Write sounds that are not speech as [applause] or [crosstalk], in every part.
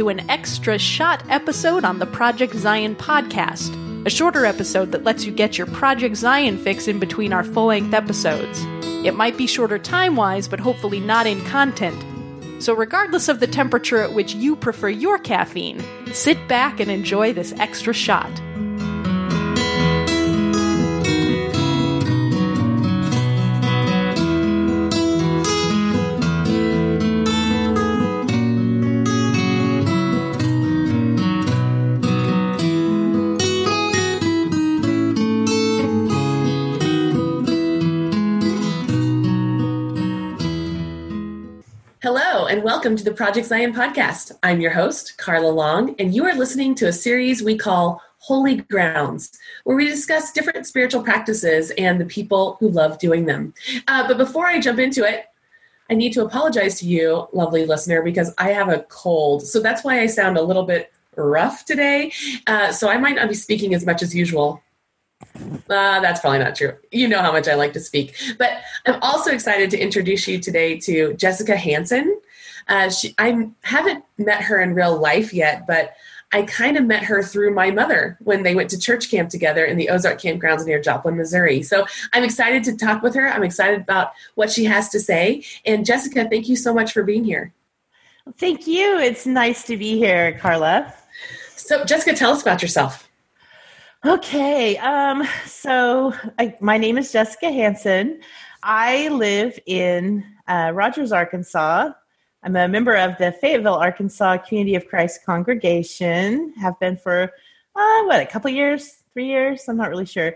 to an extra shot episode on the Project Zion podcast, a shorter episode that lets you get your Project Zion fix in between our full length episodes. It might be shorter time wise, but hopefully not in content. So, regardless of the temperature at which you prefer your caffeine, sit back and enjoy this extra shot. Welcome to the Project Zion podcast. I'm your host, Carla Long, and you are listening to a series we call Holy Grounds, where we discuss different spiritual practices and the people who love doing them. Uh, but before I jump into it, I need to apologize to you, lovely listener, because I have a cold. So that's why I sound a little bit rough today. Uh, so I might not be speaking as much as usual. Uh, that's probably not true. You know how much I like to speak. But I'm also excited to introduce you today to Jessica Hanson. Uh, she, I haven't met her in real life yet, but I kind of met her through my mother when they went to church camp together in the Ozark campgrounds near Joplin, Missouri. So I'm excited to talk with her. I'm excited about what she has to say. And Jessica, thank you so much for being here. Thank you. It's nice to be here, Carla. So, Jessica, tell us about yourself. Okay. Um, so I, my name is Jessica Hanson. I live in uh, Rogers, Arkansas. I'm a member of the Fayetteville, Arkansas Community of Christ congregation. Have been for uh, what a couple years, three years. I'm not really sure.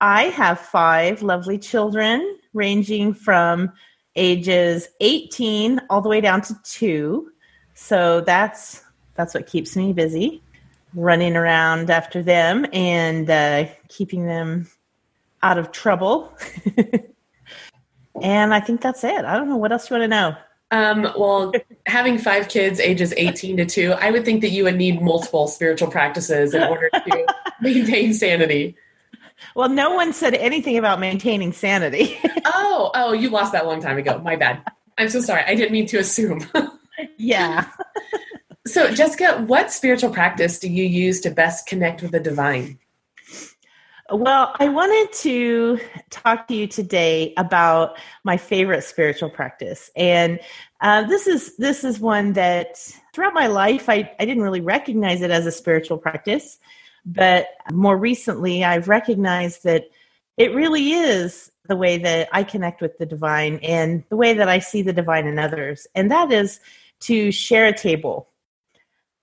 I have five lovely children, ranging from ages 18 all the way down to two. So that's that's what keeps me busy running around after them and uh, keeping them out of trouble. [laughs] and I think that's it. I don't know what else you want to know. Um, well, having five kids, ages 18 to 2, I would think that you would need multiple spiritual practices in order to [laughs] maintain sanity. Well, no one said anything about maintaining sanity. [laughs] oh, oh, you lost that long time ago. My bad. I'm so sorry. I didn't mean to assume. [laughs] yeah. So, Jessica, what spiritual practice do you use to best connect with the divine? Well, I wanted to talk to you today about my favorite spiritual practice, and uh, this is this is one that throughout my life I, I didn't really recognize it as a spiritual practice, but more recently I've recognized that it really is the way that I connect with the divine and the way that I see the divine in others, and that is to share a table.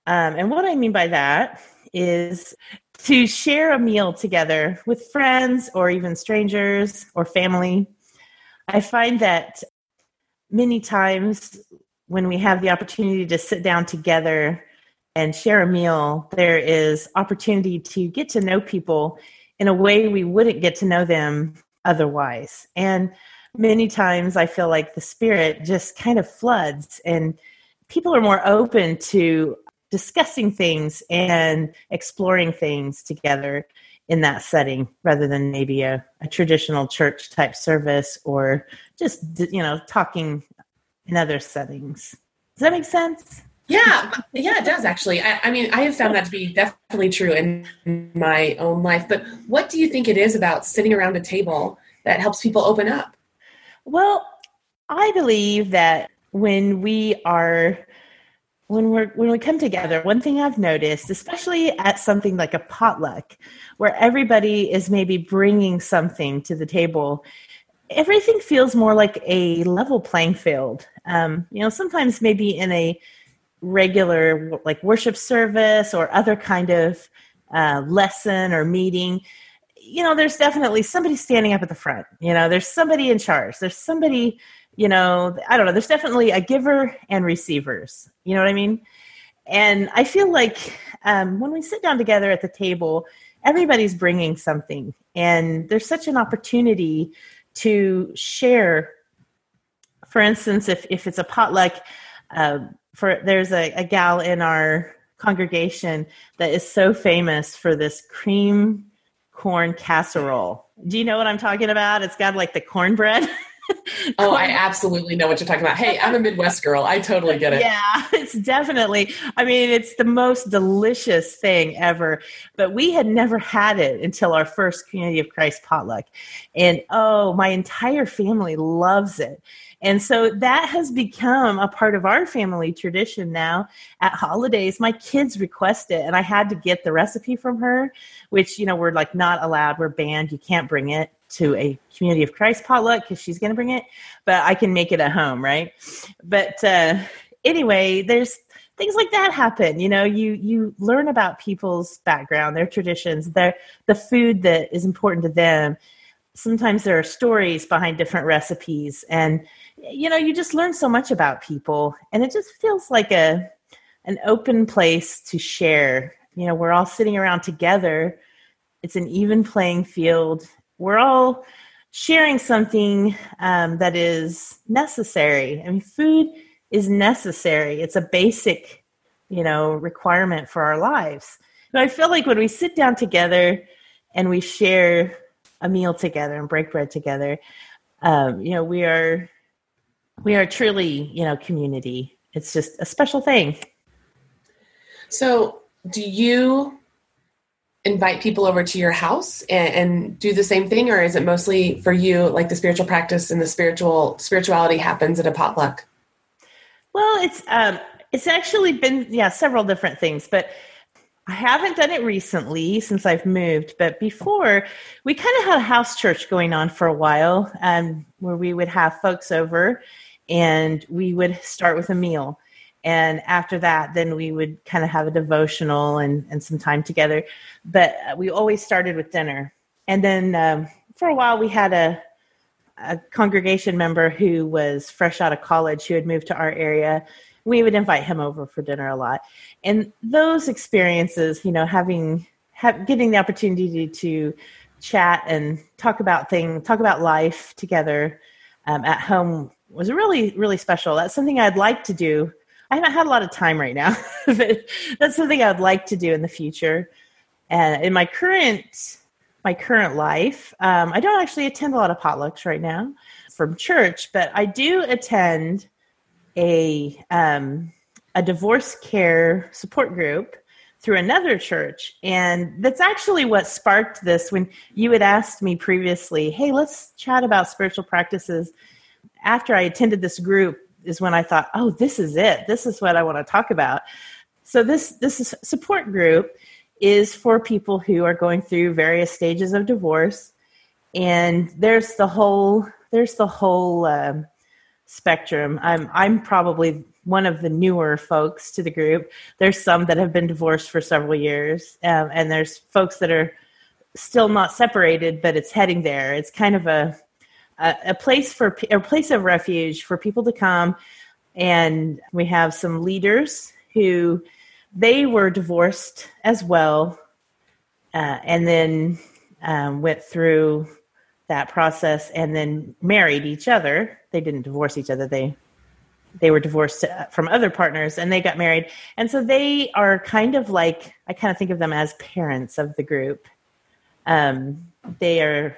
Um, and what I mean by that is to share a meal together with friends or even strangers or family. I find that many times when we have the opportunity to sit down together and share a meal, there is opportunity to get to know people in a way we wouldn't get to know them otherwise. And many times I feel like the spirit just kind of floods and people are more open to discussing things and exploring things together in that setting rather than maybe a, a traditional church type service or just you know talking in other settings. Does that make sense? Yeah yeah it does actually. I, I, mean i have found that to be definitely true in my own life but what do you think it is about sitting around a table that helps people open up? Well i believe that when we are when we're when we come together one thing i've noticed especially at something like a potluck where everybody is maybe bringing something to the table everything feels more like a level playing field. Um, you know sometimes maybe in a regular like worship service or other kind of uh, lesson or meeting you know there's definitely somebody standing up at the front. You know there's somebody in charge. There's somebody you know i don't know there's definitely a giver and receivers you know what i mean? And i feel like um, when we sit down together at the table everybody's bringing something and there's such an opportunity to share. For instance if, if it's a potluck uh, for there's a, a gal in our congregation that is so famous for this cream corn casserole. Do you know what i'm talking about? It's got like the cornbread [laughs] [laughs] oh, I absolutely know what you're talking about. Hey, I'm a Midwest girl. I totally get it. Yeah, [laughs] it's definitely, I mean, it's the most delicious thing ever. But we had never had it until our first Community of Christ potluck. And oh, my entire family loves it. And so that has become a part of our family tradition now. At holidays, my kids request it, and I had to get the recipe from her, which, you know, we're like not allowed, we're banned, you can't bring it to a community of Christ potluck because she's going to bring it, but I can make it at home, right? But uh, anyway, there's things like that happen. You know, you you learn about people's background, their traditions, their the food that is important to them. Sometimes there are stories behind different recipes, and you know, you just learn so much about people, and it just feels like a an open place to share. You know, we're all sitting around together. It's an even playing field we're all sharing something um, that is necessary. I mean, food is necessary. It's a basic, you know, requirement for our lives. And I feel like when we sit down together and we share a meal together and break bread together, um, you know, we are we are truly, you know, community. It's just a special thing. So, do you invite people over to your house and, and, do the same thing or is it mostly for you like the spiritual practice and the spiritual spirituality happens at a potluck? Well it's um it's actually been yeah several different things but i haven't done it recently since i've moved but before we kind of had a house church going on for a while um, where we would have folks over and we would start with a meal and after that then we would kind of have a devotional and, and some time together. But we always started with dinner. And then um, for a while we had a, a congregation member who was fresh out of college who had moved to our area. We would invite him over for dinner a lot. And those experiences you know having have, getting the opportunity to chat and talk about things talk about life together um, at home was really really special. That's something i'd like to do I haven't had a lot of time right now, [laughs] but that's something I'd like to do in the future. And in my current my current life, um, I don't actually attend a lot of potlucks right now from church, but I do attend a um, a divorce care support group through another church. And that's actually what sparked this when you had asked me previously, hey, let's chat about spiritual practices. After I attended this group, is when I thought, oh, this is it. This is what I want to talk about. So this this is support group is for people who are going through various stages of divorce, and there's the whole there's the whole um, spectrum. I'm I'm probably one of the newer folks to the group. There's some that have been divorced for several years, um, and there's folks that are still not separated, but it's heading there. It's kind of a a, place for a place of refuge for people to come, and we have some leaders who they were divorced as well, uh, and then um, went through that process and then married each other. They didn't divorce each other. They they were divorced uh, from other partners and they got married. And so they are kind of like I kind of think of them as parents of the group. Um, they are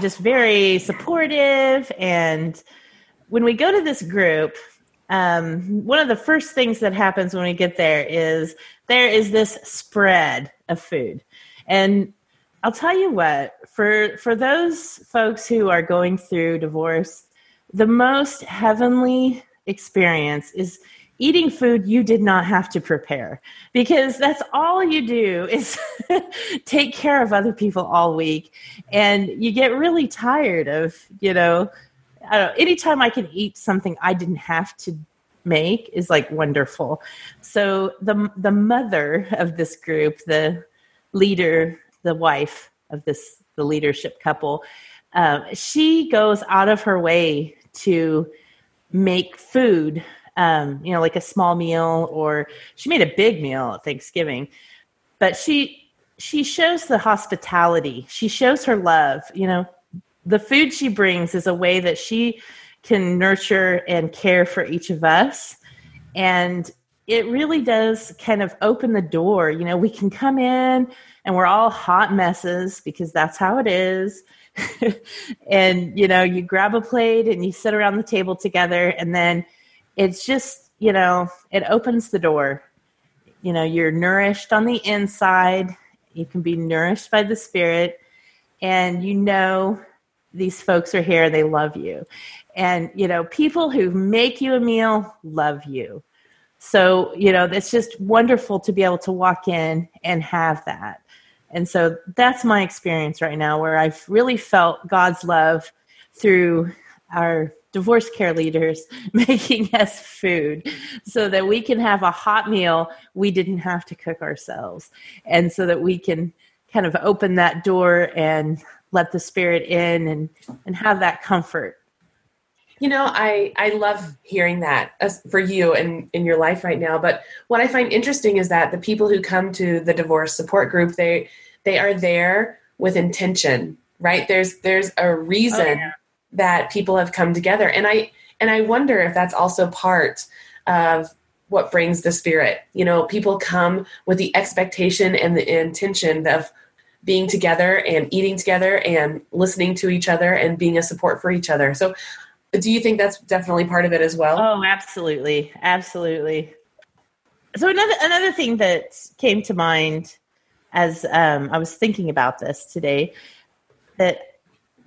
just very supportive. And when we go to this group, um, one of the first things that happens when we get there is there is this spread of food. And I'll tell you what, for for those folks who are going through divorce, the most heavenly experience is eating food you did not have to prepare because that's all you do is [laughs] take care of other people all week and you get really tired of you know I don't anytime I can eat something I didn't have to make is like wonderful. So the the mother of this group, the leader, the wife of this the leadership couple, um, she goes out of her way to make food um, you know, like a small meal, or she made a big meal at Thanksgiving. But she she shows the hospitality. She shows her love. You know, the food she brings is a way that she can nurture and care for each of us, and it really does kind of open the door. You know, we can come in and we're all hot messes because that's how it is [laughs] and you know you grab a plate and you sit around the table together and then it's just you know it opens the door. You know you're nourished on the inside. You can be nourished by the spirit. And you know these folks are here they love you. And you know people who make you a meal love you. So you know it's just wonderful to be able to walk in and have that. And so that's my experience right now where i've really felt god's love through our divorce care leaders [laughs] making us food so that we can have a hot meal we didn't have to cook ourselves. And so that we can kind of open that door and let the spirit in and and have that comfort. You know i i love hearing that uh, for you and in your life right now but what i find interesting is that the people who come to the divorce support group they they are there with intention right? There's there's a reason oh, yeah that people have come together. And i and i wonder if that's also part of what brings the spirit. You know people come with the expectation and the intention of being together and eating together and listening to each other and being a support for each other. So do you think that's definitely part of it as well? Oh absolutely. Absolutely. So another another thing that came to mind as um, i was thinking about this today that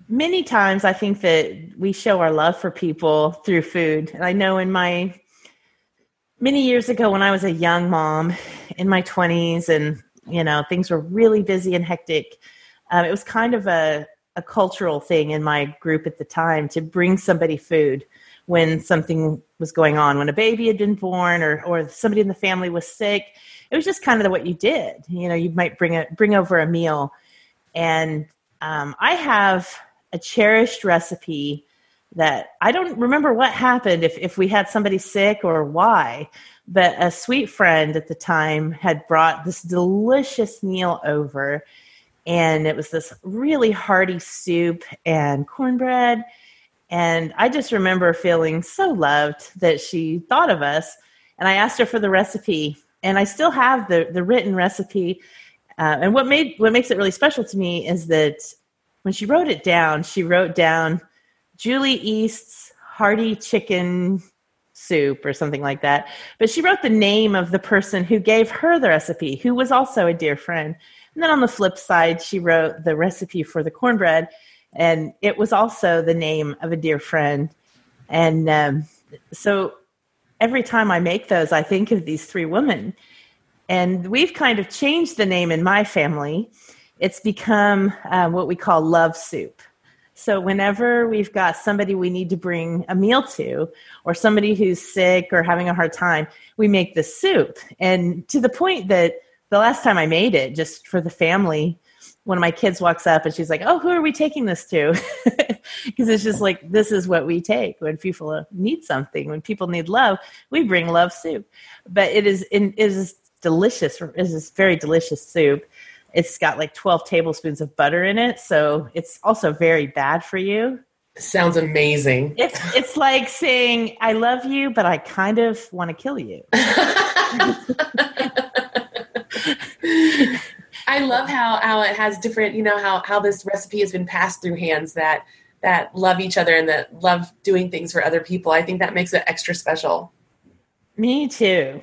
many times I think that we show our love for people through food. And I know in my many years ago when I was a young mom in my 20s and you know things were really busy and hectic, um, it was kind of a, a cultural thing in my group at the time to bring somebody food when something was going on, when a baby had been born or or somebody in the family was sick. It was just kind of what you did. You know, you might bring a bring over a meal, and um, I have a cherished recipe that I don't remember what happened if, if we had somebody sick or why, but a sweet friend at the time had brought this delicious meal over. And it was this really hearty soup and cornbread. And I just remember feeling so loved that she thought of us. And I asked her for the recipe. And I still have the, the written recipe. Uh, and what made what makes it really special to me is that when she wrote it down, she wrote down Julie East's hearty chicken soup or something like that. But she wrote the name of the person who gave her the recipe, who was also a dear friend. And then on the flip side, she wrote the recipe for the cornbread, and it was also the name of a dear friend. And um, so every time I make those, I think of these three women. And we've kind of changed the name in my family it's become uh, what we call love soup. So whenever we've got somebody we need to bring a meal to, or somebody who's sick or having a hard time, we make this soup. And to the point that the last time I made it, just for the family, one of my kids walks up and she's like, "Oh, who are we taking this to?" [laughs] Because it's just like this is what we take when people need something, when people need love, we bring love soup. But it is it is delicious. It is very delicious soup it's got like 12 tablespoons of butter in it, so it's also very bad for you. Sounds amazing. It's it's like saying I love you, but I kind of want to kill you. [laughs] [laughs] I love how how it has different, you know, how how this recipe has been passed through hands that that love each other and that love doing things for other people. I think that makes it extra special. Me too.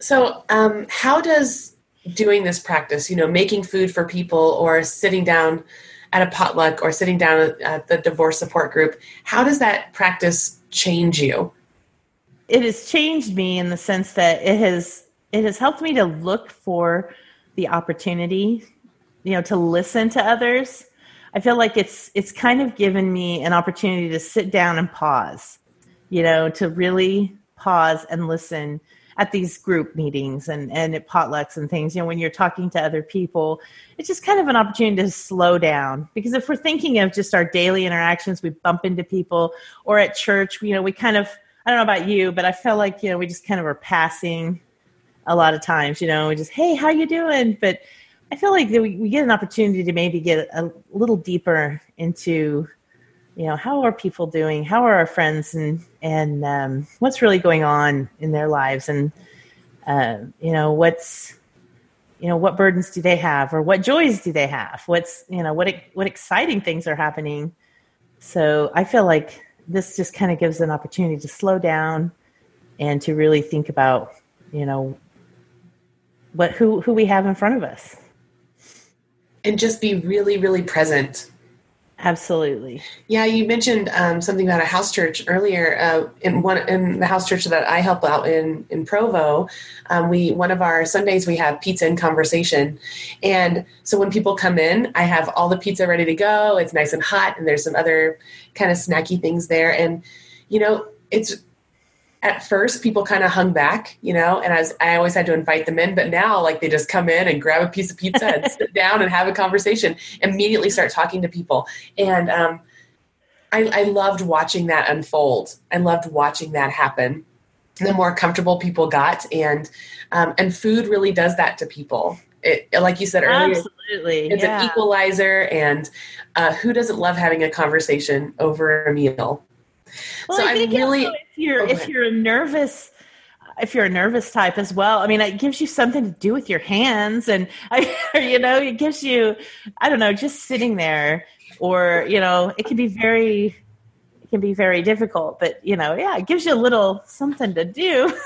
So, um, how does doing this practice, you know, making food for people or sitting down at a potluck or sitting down at the divorce support group, how does that practice change you? It has changed me in the sense that it has it has helped me to look for the opportunity, you know, to listen to others. I feel like it's it's kind of given me an opportunity to sit down and pause, you know, to really pause and listen at these group meetings and, and at potlucks and things, you know, when you're talking to other people, it's just kind of an opportunity to slow down. Because if we're thinking of just our daily interactions, we bump into people or at church, you know, we kind of, I don't know about you, but I feel like, you know, we just kind of are passing a lot of times, you know, we just, hey, how you doing? But I feel like we, we get an opportunity to maybe get a little deeper into you know how are people doing? How are our friends? And and um, what's really going on in their lives? And uh, you know what's you know what burdens do they have? Or what joys do they have? What's you know what what exciting things are happening? So i feel like this just kind of gives an opportunity to slow down and to really think about you know what who who we have in front of us. And just be really really present Absolutely. Yeah, you mentioned um, something about a house church earlier. Uh, in one in the house church that I help out in in Provo, um, we one of our Sundays we have pizza and conversation, and so when people come in, I have all the pizza ready to go. It's nice and hot, and there's some other kind of snacky things there, and you know it's at first people kind of hung back, you know, and I was I always had to invite them in, but now like they just come in and grab a piece of pizza and [laughs] sit down and have a conversation, immediately start talking to people. And um, I, I loved watching that unfold. I loved watching that happen. The more comfortable people got, and um, and food really does that to people. It, like you said earlier, absolutely, it's yeah. an equalizer. And uh, who doesn't love having a conversation over a meal? Well, so I am really if you're oh, if you're a nervous if you're a nervous type as well i mean it gives you something to do with your hands and I, [laughs] you know it gives you i don't know just sitting there or you know it can be very it can be very difficult but you know yeah it gives you a little something to do. [laughs]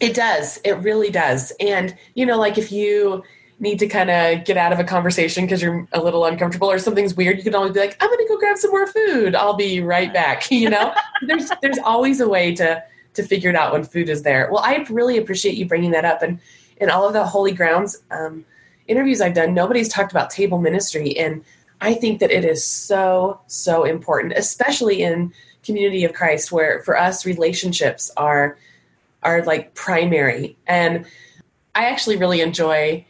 It does. It really does. And you know like if you need to kind of get out of a conversation because you're a little uncomfortable or something's weird, you can always be like, "I'm going to go grab some more food. I'll be right back." [laughs] You know, there's there's always a way to to figure it out when food is there. Well, I really appreciate you bringing that up, and in all of the Holy Grounds um, interviews I've done, nobody's talked about table ministry, and I think that it is so so important, especially in community of Christ, where for us relationships are are like primary and. I actually really enjoy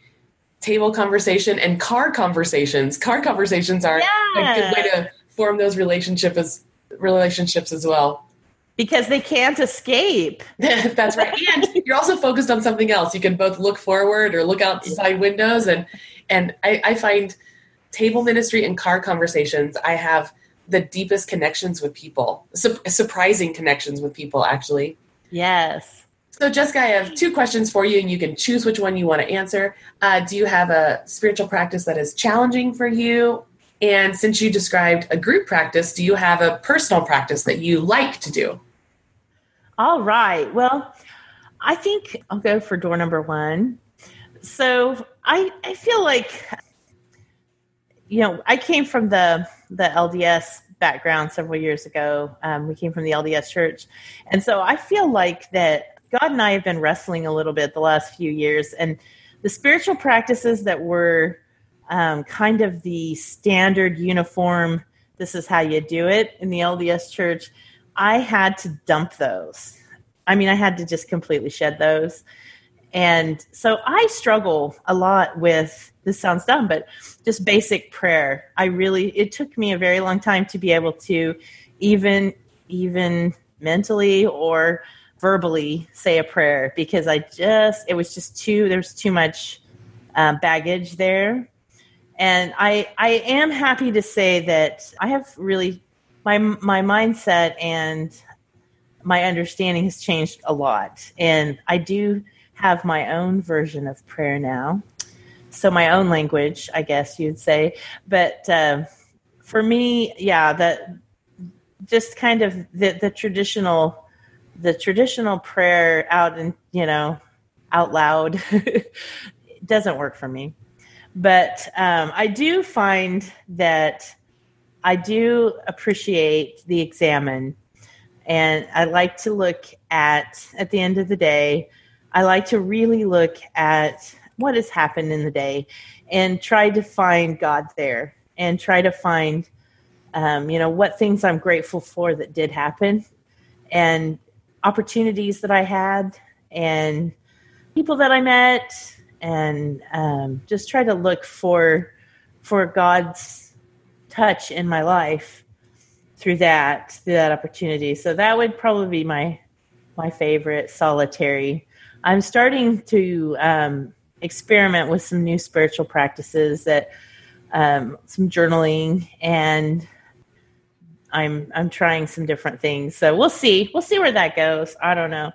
table conversation and car conversations. Car conversations are yeah. a good way to form those relationship as, relationships as well. Because they can't escape. [laughs] That's right. And you're also focused on something else. You can both look forward or look outside windows. And and I, I find table ministry and car conversations, I have the deepest connections with people, Su- surprising connections with people, actually. Yes. So, Jessica, I have two questions for you, and you can choose which one you want to answer. Uh, do you have a spiritual practice that is challenging for you? And since you described a group practice, do you have a personal practice that you like to do? All right. Well, I think I'll go for door number one. So, I I feel like you know I came from the the LDS background several years ago. Um, we came from the LDS church, and so I feel like that God and I have been wrestling a little bit the last few years, and the spiritual practices that were um, kind of the standard uniform, this is how you do it in the LDS church, I had to dump those. I mean, I had to just completely shed those. And so I struggle a lot with this sounds dumb, but just basic prayer. I really, it took me a very long time to be able to even, even mentally or verbally say a prayer because I just it was just too there's too much um, baggage there, and I I am happy to say that I have really my my mindset and my understanding has changed a lot, and I do have my own version of prayer now, so my own language, I guess you'd say, but. Uh, for me, yeah, that just kind of the, the traditional the traditional prayer out and you know out loud [laughs] doesn't work for me. But um, i do find that i do appreciate the examen and i like to look at at the end of the day i like to really look at what has happened in the day and try to find god there and try to find um, you know what things i'm grateful for that did happen. And opportunities that I had and people that I met, and um, just try to look for for God's touch in my life through that through that opportunity. So that would probably be my my favorite solitary. I'm starting to um, experiment with some new spiritual practices that um, some journaling and I'm I'm trying some different things. So we'll see. We'll see where that goes. I don't know.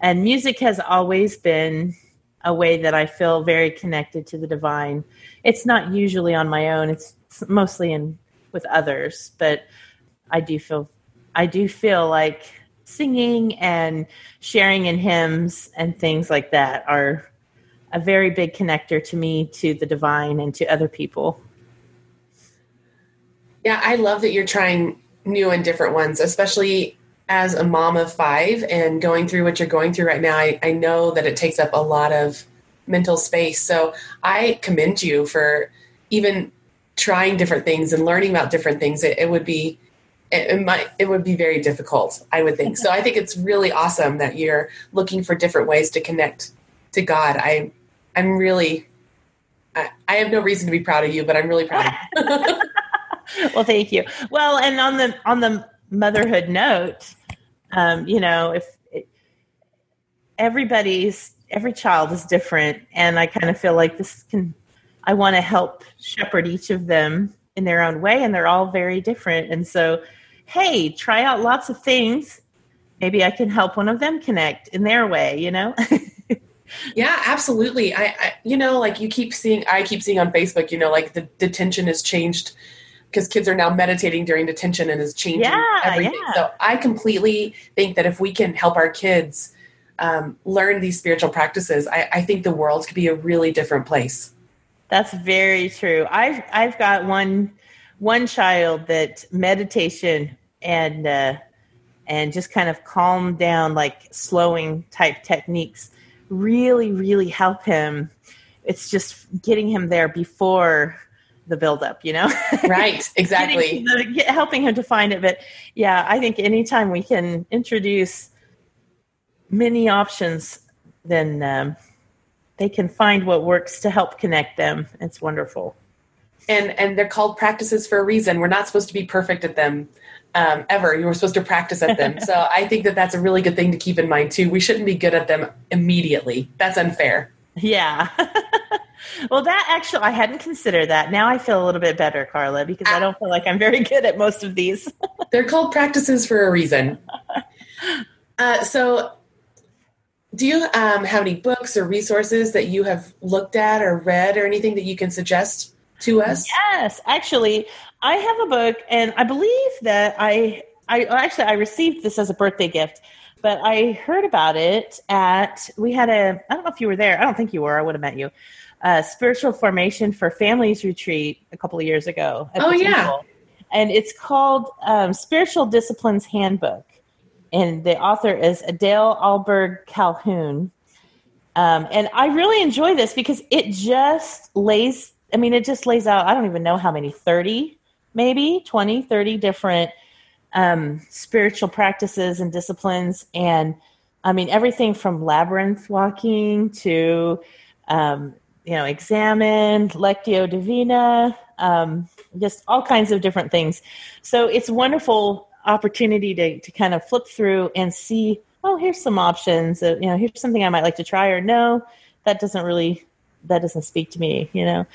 And music has always been a way that I feel very connected to the divine. It's not usually on my own. It's mostly in with others, but I do feel I do feel like singing and sharing in hymns and things like that are a very big connector to me to the divine and to other people. Yeah, I love that you're trying new and different ones, especially as a mom of five and going through what you're going through right now. I, I know that it takes up a lot of mental space. So I commend you for even trying different things and learning about different things. It, it would be it, it, might it would be very difficult, I would think. So I think it's really awesome that you're looking for different ways to connect to God. I I'm really I, I have no reason to be proud of you, but I'm really proud. [laughs] [laughs] well, thank you. Well, and on the on the motherhood note, um, you know, if it, everybody's every child is different, and I kind of feel like this can I want to help shepherd each of them in their own way, and they're all very different, and so hey, try out lots of things. Maybe I can help one of them connect in their way, you know? [laughs] yeah, absolutely. I, I, you know, like you keep seeing, I keep seeing on Facebook, you know, like the detention has changed because kids are now meditating during detention and is changing yeah, everything. Yeah. So I completely think that if we can help our kids um, learn these spiritual practices, I, I think the world could be a really different place. That's very true. I've I've got one one child that meditation and uh, and just kind of calm down, like slowing type techniques, really, really help him. It's just getting him there before the buildup, you know? Right, [laughs] exactly. the, helping him to find it. But yeah, I think anytime we can introduce many options, then um, they can find what works to help connect them. It's wonderful. And and they're called practices for a reason. We're not supposed to be perfect at them um, ever. You were supposed to practice at them. [laughs] so I think that that's a really good thing to keep in mind too. We shouldn't be good at them immediately. That's unfair. Yeah. [laughs] well, that actually, I hadn't considered that. Now I feel a little bit better, Carla, because I don't feel like I'm very [laughs] good at most of these. [laughs] They're called practices for a reason. [laughs] Uh, so, do you um, have any books or resources that you have looked at or read or anything that you can suggest to us? Yes, actually, I have a book, and I believe that I, I actually I received this as a birthday gift, but I heard about it at we had a I don't know if you were there. I don't think you were. I would have met you. A spiritual formation for families retreat a couple of years ago. Oh yeah, and it's called um, Spiritual Disciplines Handbook, and the author is Adele Ahlberg Calhoun. Um, and I really enjoy this because it just lays I mean, it just lays out, I don't even know how many, 30, maybe 20, 30 different um, spiritual practices and disciplines. And I mean, everything from labyrinth walking to, um, you know, examen, lectio divina, um, just all kinds of different things. So it's wonderful opportunity to, to kind of flip through and see, oh, here's some options. Uh, you know, here's something I might like to try, or no, that doesn't really, that doesn't speak to me, you know.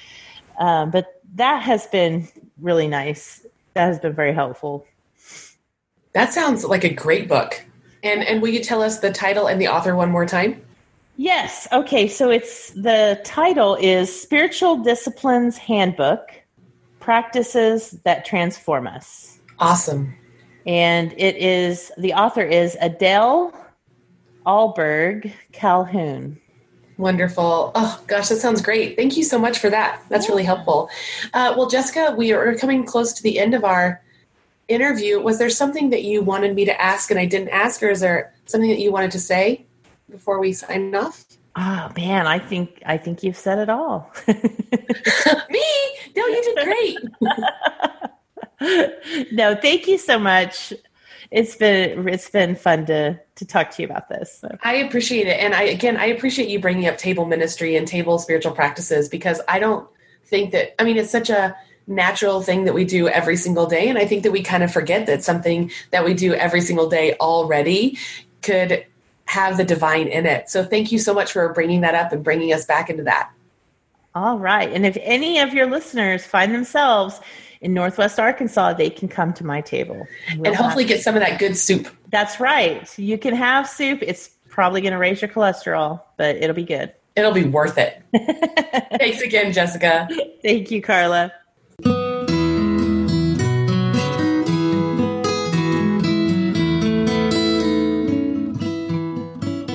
Um, but that has been really nice. That has been very helpful. That sounds like a great book. And and will you tell us the title and the author one more time? Yes. Okay. So it's the title is Spiritual Disciplines Handbook: Practices That Transform Us. Awesome. And it is the author is Adele Ahlberg Calhoun. Wonderful. Oh, gosh, that sounds great. Thank you so much for that. That's really helpful. Uh, well, Jessica, we are coming close to the end of our interview. Was there something that you wanted me to ask and I didn't ask, or is there something that you wanted to say before we sign off? Oh man, I think I think you've said it all. [laughs] me? No, you did great. [laughs] no, thank you so much it's been it's been fun to to talk to you about this. So. I appreciate it, and I again I appreciate you bringing up table ministry and table spiritual practices because I don't think that I mean it's such a natural thing that we do every single day, and I think that we kind of forget that something that we do every single day already could have the divine in it. So thank you so much for bringing that up and bringing us back into that. All right, and if any of your listeners find themselves in Northwest Arkansas, they can come to my table. We'll and hopefully get some of that good soup. That's right. You can have soup. It's probably going to raise your cholesterol, but it'll be good. It'll be worth it. [laughs] Thanks again, Jessica. Thank you, Carla.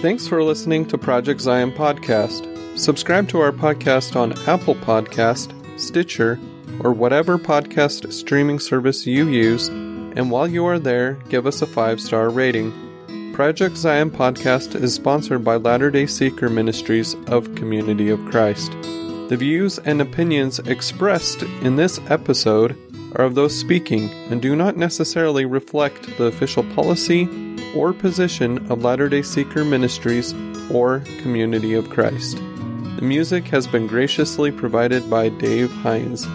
Thanks for listening to Project Zion Podcast. Subscribe to our podcast on Apple Podcast, Stitcher, or whatever podcast streaming service you use, and while you are there, give us a five star rating. Project Zion Podcast is sponsored by Latter day Seeker Ministries of Community of Christ. The views and opinions expressed in this episode are of those speaking and do not necessarily reflect the official policy or position of Latter day Seeker Ministries or Community of Christ. The music has been graciously provided by Dave Hines.